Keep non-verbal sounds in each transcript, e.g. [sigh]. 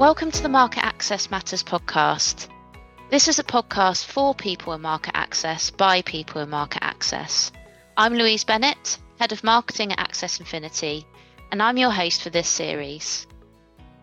Welcome to the Market Access Matters podcast. This is a podcast for people in market access by people in market access. I'm Louise Bennett, Head of Marketing at Access Infinity, and I'm your host for this series.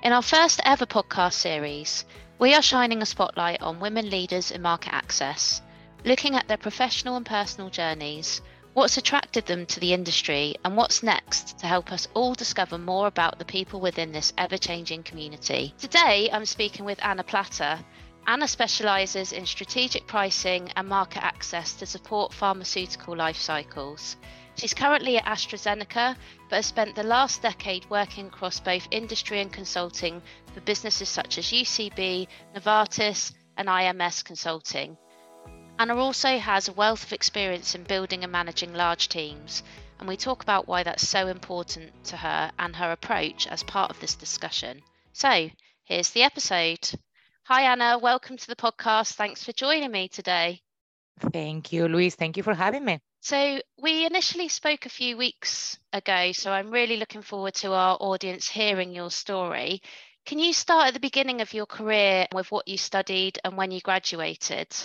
In our first ever podcast series, we are shining a spotlight on women leaders in market access, looking at their professional and personal journeys what's attracted them to the industry, and what's next to help us all discover more about the people within this ever changing community. Today, I'm speaking with Ana Plata. Ana specialises in strategic pricing and market access to support pharmaceutical life cycles. She's currently at AstraZeneca, but has spent the last decade working across both industry and consulting for businesses such as UCB, Novartis, and IMS Consulting. Ana also has a wealth of experience in building and managing large teams, and we talk about why that's so important to her and her approach as part of this discussion. So, here's the episode. Hi, Ana. Welcome to the podcast. Thanks for joining me today. Thank you, Louise. Thank you for having me. So, we initially spoke a few weeks ago, so I'm really looking forward to our audience hearing your story. Can you start at the beginning of your career with what you studied and when you graduated?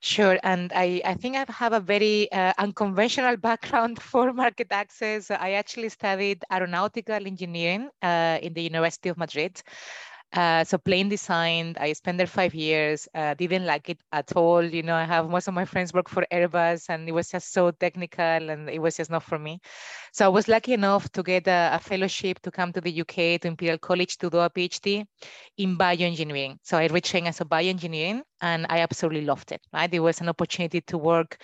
Sure, and I, I think I have a very uh, unconventional [laughs] background for market access. I actually studied aeronautical engineering uh, in the University of Madrid. Uh, so plane design, I spent there five years, uh, didn't like it at all. You know, I have most of my friends work for Airbus and it was just so technical and it was just not for me. So I was lucky enough to get a, a fellowship to come to the UK to Imperial College to do a PhD in bioengineering. So I retrained as a bioengineering and I absolutely loved it, right? It was an opportunity to work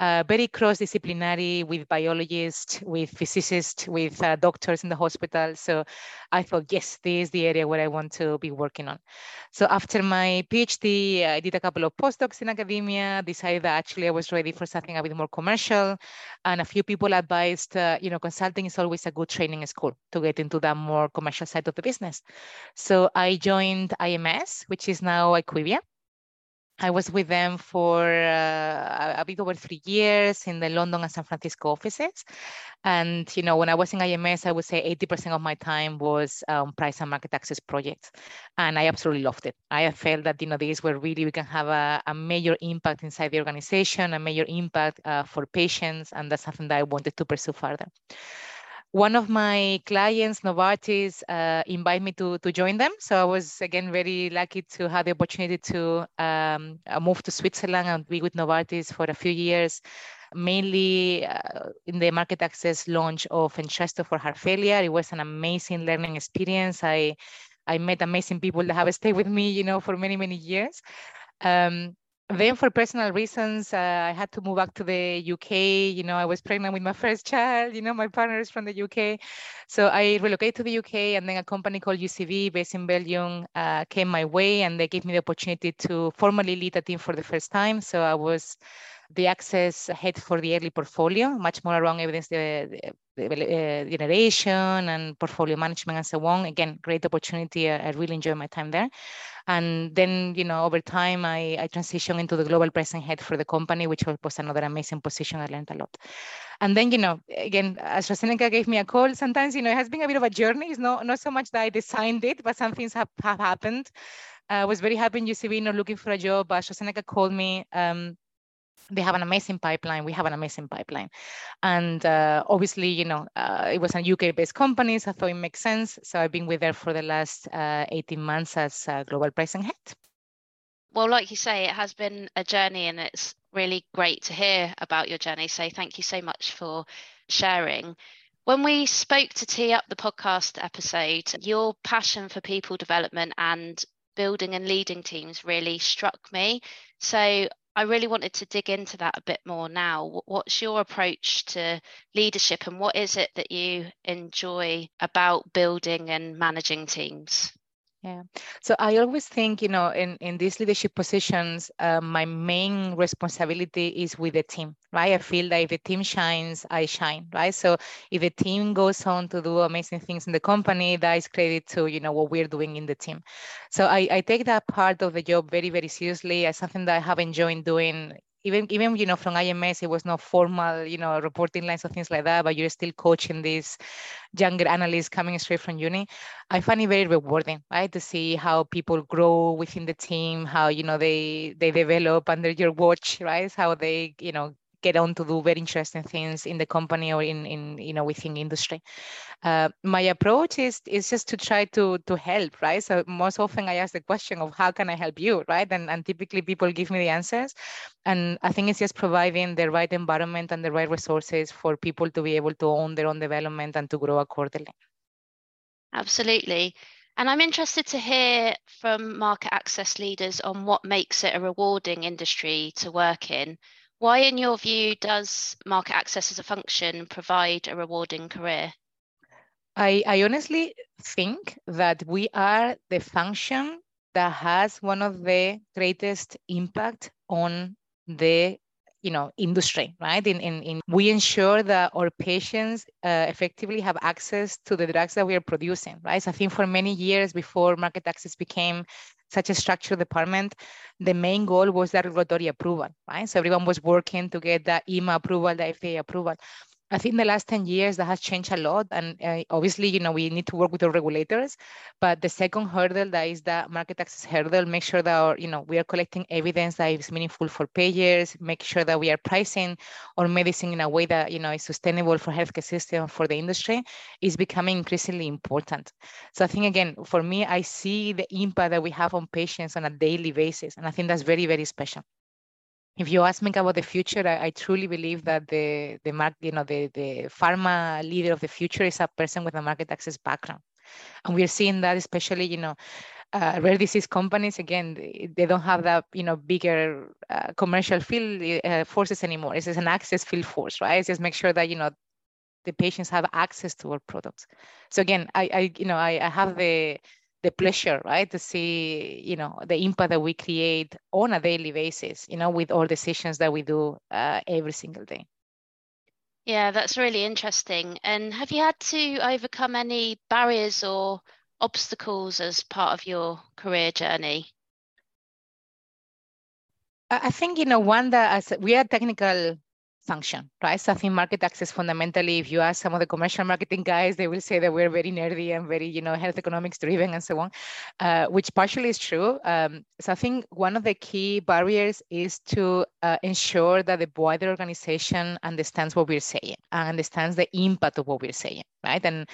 uh, very cross-disciplinary with biologists, with physicists, with uh, doctors in the hospital. So I thought, yes, this is the area where I want to be working on. So after my PhD, I did a couple of postdocs in academia, decided that actually I was ready for something a bit more commercial. And a few people advised, uh, you know, consulting is always a good training school to get into that more commercial side of the business. So I joined IMS, which is now IQVIA. I was with them for uh, a bit over three years in the London and San Francisco offices. And, you know, when I was in IMS, I would say 80% of my time was um, price and market access projects. And I absolutely loved it. I felt that, you know, this where really we can have a, a major impact inside the organization, a major impact uh, for patients. And that's something that I wanted to pursue further one of my clients, Novartis, uh, invited me to, to join them. So I was again very lucky to have the opportunity to um, uh, move to Switzerland and be with Novartis for a few years, mainly uh, in the market access launch of Entresto for heart failure. It was an amazing learning experience. I I met amazing people that have stayed with me, you know, for many many years. Um, then for personal reasons, uh, I had to move back to the UK. You know, I was pregnant with my first child. You know, my partner is from the UK. So I relocated to the UK and then a company called UCB based in Belgium uh, came my way and they gave me the opportunity to formally lead a team for the first time. So I was the access head for the early portfolio, much more around evidence the, the, generation and portfolio management and so on. Again, great opportunity. I, I really enjoy my time there. And then, you know, over time, I, I transitioned into the global pricing head for the company, which was another amazing position. I learned a lot. And then, you know, again, AstraZeneca gave me a call. Sometimes, you know, it has been a bit of a journey. It's not, not so much that I designed it, but some things have, have happened. I was very happy in UCB, you know, looking for a job. But AstraZeneca called me. Um, they have an amazing pipeline. We have an amazing pipeline. And uh, obviously, you know, uh, it was a UK based company, so I thought it makes sense. So I've been with there for the last uh, 18 months as global pricing head. Well, like you say, it has been a journey and it's really great to hear about your journey. So thank you so much for sharing. When we spoke to tee up the podcast episode, your passion for people development and building and leading teams really struck me. So I really wanted to dig into that a bit more now. What's your approach to leadership and what is it that you enjoy about building and managing teams? Yeah. So I always think, you know, in, in these leadership positions, uh, my main responsibility is with the team, right? I feel that if the team shines, I shine, right? So if the team goes on to do amazing things in the company, that is credit to, you know, what we're doing in the team. So I, I take that part of the job very, very seriously as something that I have enjoyed doing even even you know from IMS, it was not formal, you know, reporting lines or things like that, but you're still coaching these younger analysts coming straight from uni. I find it very rewarding, right, to see how people grow within the team, how you know they they develop under your watch, right? How they you know get on to do very interesting things in the company or in, in you know within industry. Uh, my approach is is just to try to to help, right? So most often I ask the question of how can I help you, right? And and typically people give me the answers, and I think it's just providing the right environment and the right resources for people to be able to own their own development and to grow accordingly. Absolutely. And I'm interested to hear from market access leaders on what makes it a rewarding industry to work in. Why, in your view, does market access as a function provide a rewarding career? I, I honestly think that we are the function that has one of the greatest impact on the you know industry right in, in, in we ensure that our patients uh, effectively have access to the drugs that we are producing right so i think for many years before market access became such a structured department, the main goal was that regulatory approval, right? So everyone was working to get the EMA approval, the FDA approval. I think the last 10 years that has changed a lot. And uh, obviously, you know, we need to work with the regulators. But the second hurdle that is the market access hurdle, make sure that, our, you know, we are collecting evidence that is meaningful for payers, make sure that we are pricing our medicine in a way that, you know, is sustainable for healthcare system, for the industry, is becoming increasingly important. So I think, again, for me, I see the impact that we have on patients on a daily basis. And I think that's very, very special if you ask me about the future, I, I, truly believe that the the mark, you know, the the pharma leader of the future is a person with a market access background, and we are seeing that especially, you know, uh, rare disease companies again they don't have that you know bigger uh, commercial field uh, forces anymore. It's just an access field force, right? It's just make sure that you know the patients have access to our products. So again, I, I you know I, I have the the pleasure, right, to see, you know, the impact that we create on a daily basis, you know, with all decisions that we do uh, every single day. Yeah, that's really interesting. And have you had to overcome any barriers or obstacles as part of your career journey? I think you know one that as we are technical function, right? So I think market access fundamentally, if you ask some of the commercial marketing guys, they will say that we're very nerdy and very, you know, health economics driven and so on, uh, which partially is true. Um, so I think one of the key barriers is to uh, ensure that the wider organization understands what we're saying and understands the impact of what we're saying, right? And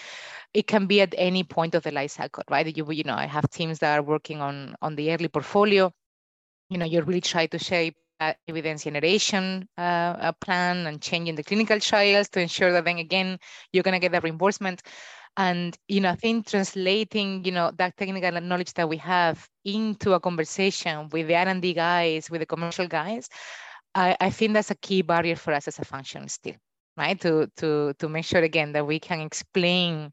it can be at any point of the life cycle, right? You, you know, I have teams that are working on on the early portfolio. You know, you're really trying to shape evidence generation uh, plan and changing the clinical trials to ensure that then again you're going to get the reimbursement. And you know i think translating you know that technical knowledge that we have into a conversation with the r&d guys with the commercial guys I, I think that's a key barrier for us as a function still right? To to to make sure again that we can explain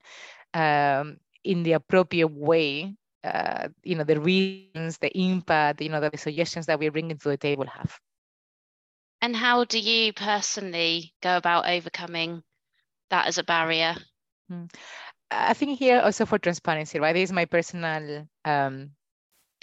um, in the appropriate way uh, you know the reasons the impact you know the suggestions that we're bringing to the table have. And how do you personally go about overcoming that as a barrier? Hmm. i think here also for transparency right? This is my personal um,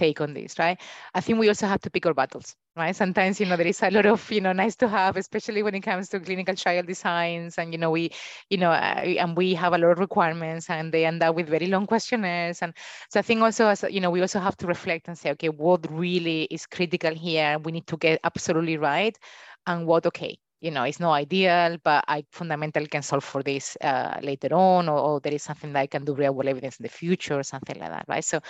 take on this, right? I think we also have to pick our battles, right? Sometimes, you know, there is a lot of, you know, nice to have, especially when it comes to clinical trial designs. And, you know, we, you know, uh, and we have a lot of requirements and they end up with very long questionnaires. And so I think also, as, you know, we also have to reflect and say, okay, what really is critical here? We need to get absolutely right. And what, okay, you know, it's not ideal, but I fundamentally can solve for this uh, later on, or, or, there is something that I can do real world evidence in the future, or something like that, right? So,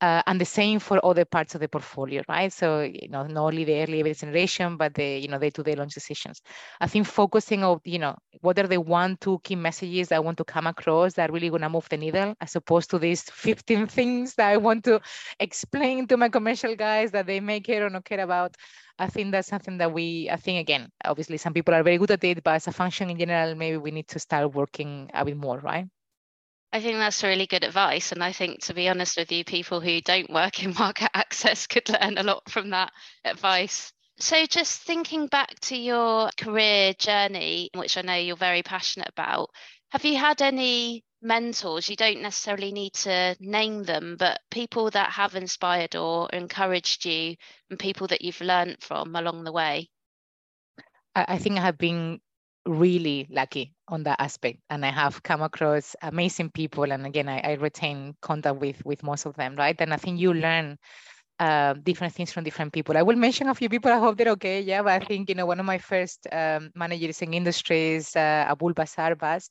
uh, and the same for other parts of the portfolio, right? So, you know, not only the early evidence generation, but the, you know, day-to-day launch decisions. I think focusing on, you know, what are the one, two key messages I want to come across that are really to move the needle, as opposed to these 15 things that I want to explain to my commercial guys that they may care or not care about. I think that's something that we, I think again, obviously some people are very good at it, but as a function in general, maybe we need to start working a bit more, right? I think that's really good advice. And I think, to be honest with you, people who don't work in [laughs] market access could learn a lot from that advice. So, just thinking back to your career journey, which I know you're very passionate about, have you had any mentors? You don't necessarily need to name them, but people that have inspired or encouraged you and people that you've learned from along the way? I, think I have been really lucky on that aspect and i have come across amazing people and again i, I retain contact with with most of them right and i think you learn uh, different things from different people. I will mention a few people. I hope they're okay. Yeah, but I think you know one of my first um, managers in industries, uh, Abul Basar Bas.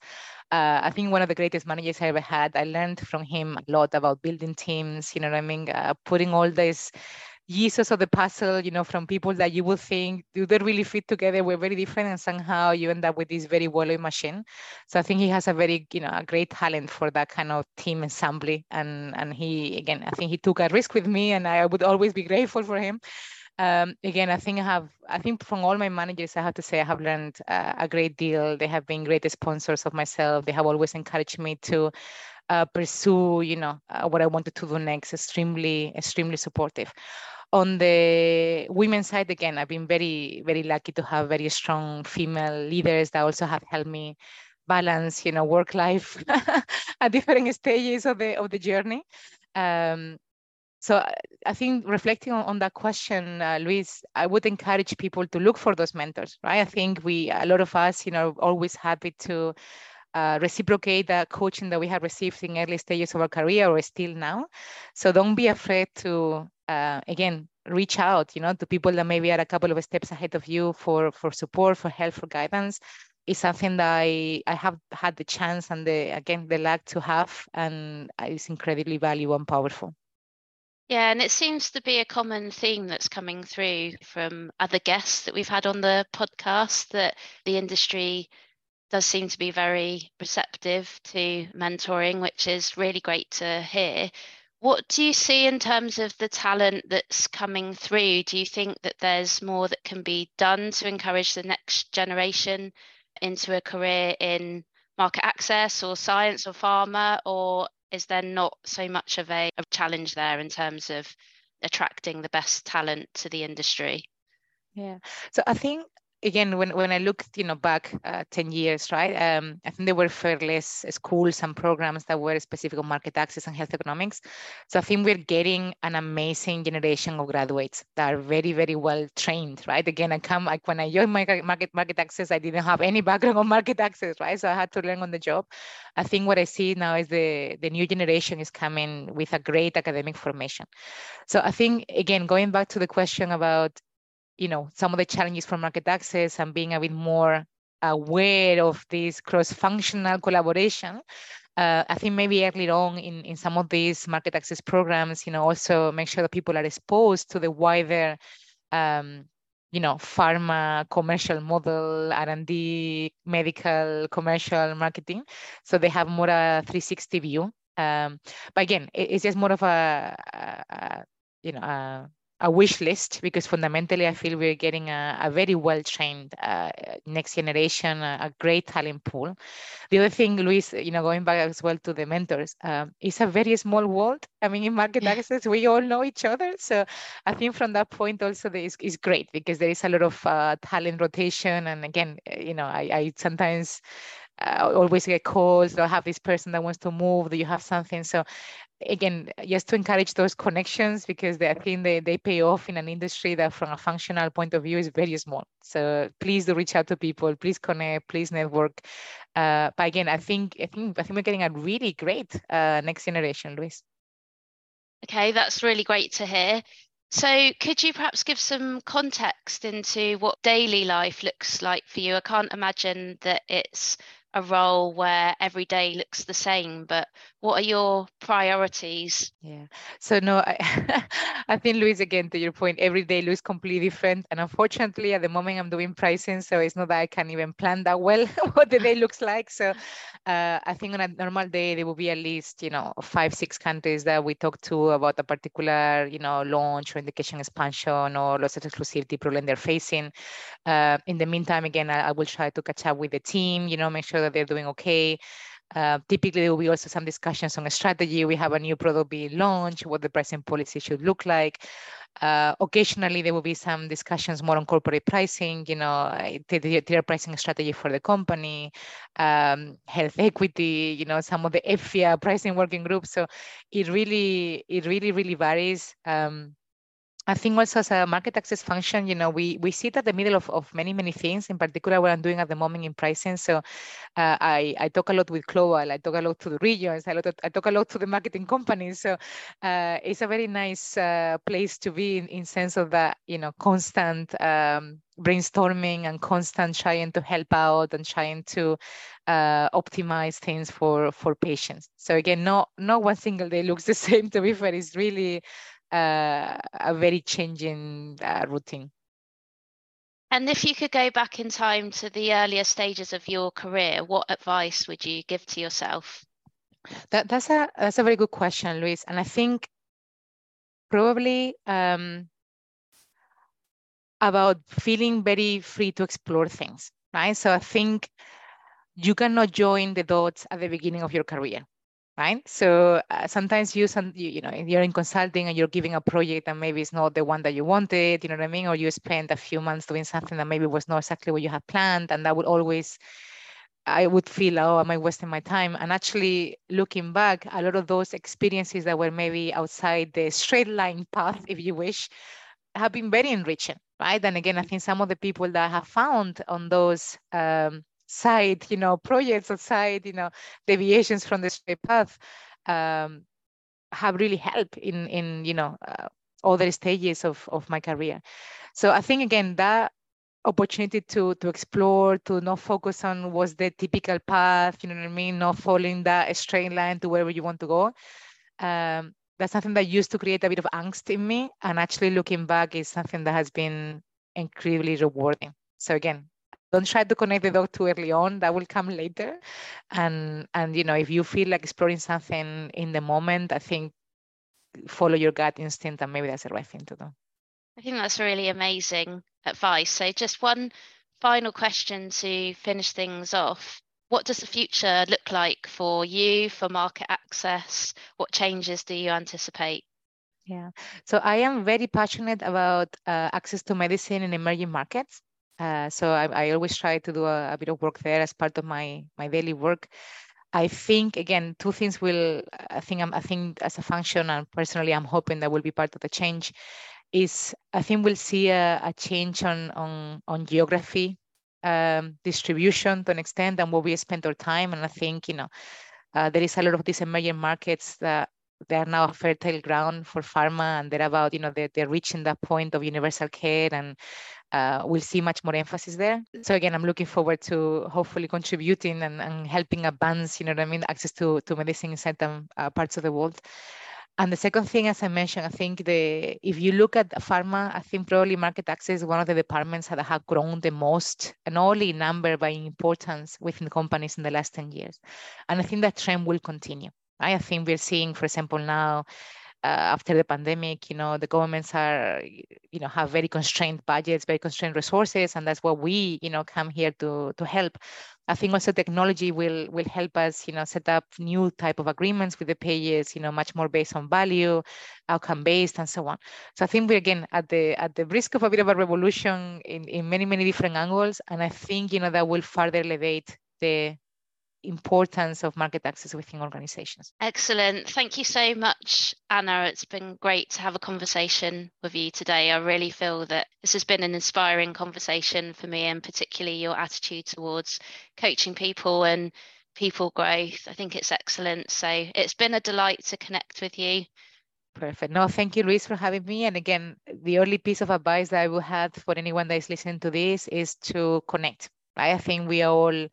Uh, I think one of the greatest managers I ever had. I learned from him a lot about building teams. You know what I mean? Uh, putting all this pieces of the puzzle, you know, from people that you would think do they really fit together? We're very different, and somehow you end up with this very well machine. So I think he has a very, you know, a great talent for that kind of team assembly. And and he again, I think he took a risk with me, and I would always be grateful for him. Um, again, I think I have, I think from all my managers, I have to say I have learned uh, a great deal. They have been great sponsors of myself. They have always encouraged me to uh, pursue, you know, uh, what I wanted to do next. Extremely, extremely supportive on the women's side again i've been very very lucky to have very strong female leaders that also have helped me balance you know work life [laughs] at different stages of the of the journey um, so i think reflecting on, on that question uh, Louise i would encourage people to look for those mentors right i think we a lot of us you know always happy to uh, reciprocate the coaching that we have received in early stages of our career or still now. So don't be afraid to, uh, again, reach out, you know, to people that maybe are a couple of steps ahead of you for, for support, for help, for guidance. It's something that I, I have had the chance and the, again, the luck to have, and it's incredibly valuable and powerful. Yeah, and it seems to be a common theme that's coming through from other guests that we've had on the podcast that the industry does seem to be very receptive to mentoring, which is really great to hear. What do you see in terms of the talent that's coming through? Do you think that there's more that can be done to encourage the next generation into a career in market access or science or pharma? Or is there not so much of a, a challenge there in terms of attracting the best talent to the industry? Yeah. So I think again, when, when I looked, you know, back uh, 10 years, right, um, I think there were far less schools and programs that were specific on market access and health economics. So I think we're getting an amazing generation of graduates that are very, very well trained, right? Again, I come, like when I joined market, market access, I didn't have any background on market access, right? So I had to learn on the job. I think what I see now is the, the new generation is coming with a great academic formation. So I think, again, going back to the question about you know some of the challenges for market access and being a bit more aware of this cross-functional collaboration uh, I think maybe early on in, in some of these market access programs, you know, also make sure that people are exposed to the wider, um, you know, pharma commercial model, R&D, medical, commercial marketing. So they have more a 360 view. Um, but again, it, it's just more of a, a, a you know, a a wish list because fundamentally I feel we're getting a, a very well trained uh, next generation, a, a, great talent pool. The other thing, Louise, you know, going back as well to the mentors, um, it's a very small world. I mean, in market yeah. access, we all know each other. So I think from that point also is, is great because there is a lot of uh, talent rotation. And again, you know, I, I sometimes uh, always get calls or have this person that wants to move do you have something. So again just to encourage those connections because they, i think they, they pay off in an industry that from a functional point of view is very small. So please do reach out to people please connect please network. Uh, but again i think i think i think we're getting a really great uh, next generation Louise. Okay that's really great to hear. So, could you perhaps give some context into what daily life looks like for you? I can't imagine that it's a role where every day looks the same but what are your priorities? Yeah. So no i, [laughs] I think Louise again to your point every day looks completely different and unfortunately at the moment i'm doing pricing so it's not that i can even plan that well [laughs] what the day looks like. So uh, i think on a normal day there will be at least you know five six countries that we talk to about a particular you know launch or indication expansion or loss of exclusivity problem they're facing. Uh, in the meantime again I, I will try to catch up with the team you know make sure that they're doing okay. Uh, typically, there will be also some discussions on a strategy. We have a new product being launched, what the pricing policy should look like. Uh, occasionally, there will be some discussions more on corporate pricing, you know, the, tier pricing strategy for the company, um, health equity, you know, some of the EFPIA pricing working groups. So it really, it really, really varies. Um, I think also as a market access function, you know, we we sit at the middle of, of many, many things, in particular what I'm doing at the moment in pricing. So uh, I, I talk a lot with Global, I talk a lot to the regions, I, lot I talk a lot to the marketing companies. So uh, it's a very nice uh, place to be in, in sense of that, you know, constant um, brainstorming and constant trying to help out and trying to uh, optimize things for for patients. So again, not not one single day looks [laughs] the same. To be fair, it's really uh, a very changing uh, routine. And if you could go back in time to the earlier stages of your career, what advice would you give to yourself? That, that's a that's a very good question, Louise. And I think probably um, about feeling very free to explore things, right? So I think you cannot join the dots at the beginning of your career right? So uh, sometimes you, some, you, you know, you're in consulting and you're giving a project and maybe it's not the one that you wanted, you know what I mean? Or you spend a few months doing something that maybe was not exactly what you had planned. And that would always, I would feel, oh, am I wasting my time? And actually looking back, a lot of those experiences that were maybe outside the straight line path, if you wish, have been very enriching, right? And again, I think some of the people that I have found on those um, side, you know, projects or side, you know, deviations from the straight path um, have really helped in, in you know, uh, other stages of, of my career. So I think, again, that opportunity to to explore, to not focus on what's the typical path, you know what I mean, not following that straight line to wherever you want to go. Um, that's something that used to create a bit of angst in me. And actually looking back is something that has been incredibly rewarding. So again, don't try to connect the dot too early on. That will come later. And and you know if you feel like exploring something in the moment i think follow your gut instinct and maybe that's the right thing to do. I think that's really amazing advice. So just one final question to finish things off. What does the future look like for you for market access? What changes do you anticipate? Yeah. So i am very passionate about uh, access to medicine in emerging markets uh, so I, I, always try to do a, a, bit of work there as part of my my daily work. I think again, two things will. I think I'm. I think as a function, and personally, I'm hoping that will be part of the change. Is I think we'll see a, a change on on on geography um, distribution to an extent and where we spend our time. And I think you know uh, there is a lot of these emerging markets that they are now a fertile ground for pharma and they're about you know they're, they're reaching that point of universal care and uh, we'll see much more emphasis there. So again, I'm looking forward to hopefully contributing and, and helping advance, you know what I mean, access to, to medicine in certain uh, parts of the world. And the second thing, as I mentioned, I think the if you look at pharma, I think probably market access is one of the departments that have grown the most, and only number by importance within companies in the last 10 years. And I think that trend will continue. I think we're seeing, for example, now uh, after the pandemic, you know, the governments are, you know, have very constrained budgets, very constrained resources, and that's what we, you know, come here to to help. I think also technology will will help us, you know, set up new type of agreements with the payers, you know, much more based on value, outcome based, and so on. So I think we're again at the at the risk of a bit of a revolution in in many many different angles, and I think you know that will further elevate the importance of market access within organizations. Excellent. Thank you so much, Ana. It's been great to have a conversation with you today. I really feel that this has been an inspiring conversation for me, and particularly your attitude towards coaching people and people growth. I think it's excellent. So it's been a delight to connect with you. Perfect. No, thank you, Louise, for having me. And again, the only piece of advice that I would have for anyone that is listening to this is to connect. Right? I think we are all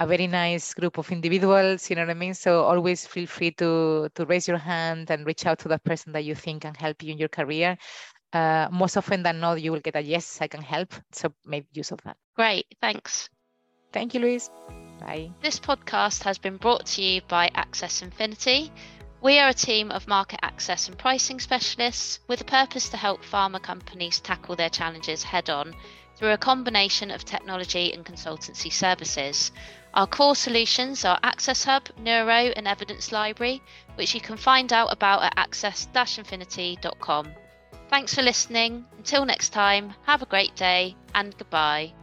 a very nice group of individuals, you know what I mean? So always feel free to, to raise your hand and reach out to that person that you think can help you in your career. Uh, most often than not, you will get a yes, I can help. So make use of that. Great, thanks. Thank you, Louise. Bye. This podcast has been brought to you by Access Infinity. We are a team of market access and pricing specialists with a purpose to help pharma companies tackle their challenges head on through a combination of technology and consultancy services. Our core solutions are Access Hub, Neuro, and Evidence Library, which you can find out about at access-infinity.com. Thanks for listening. Until next time, have a great day and goodbye.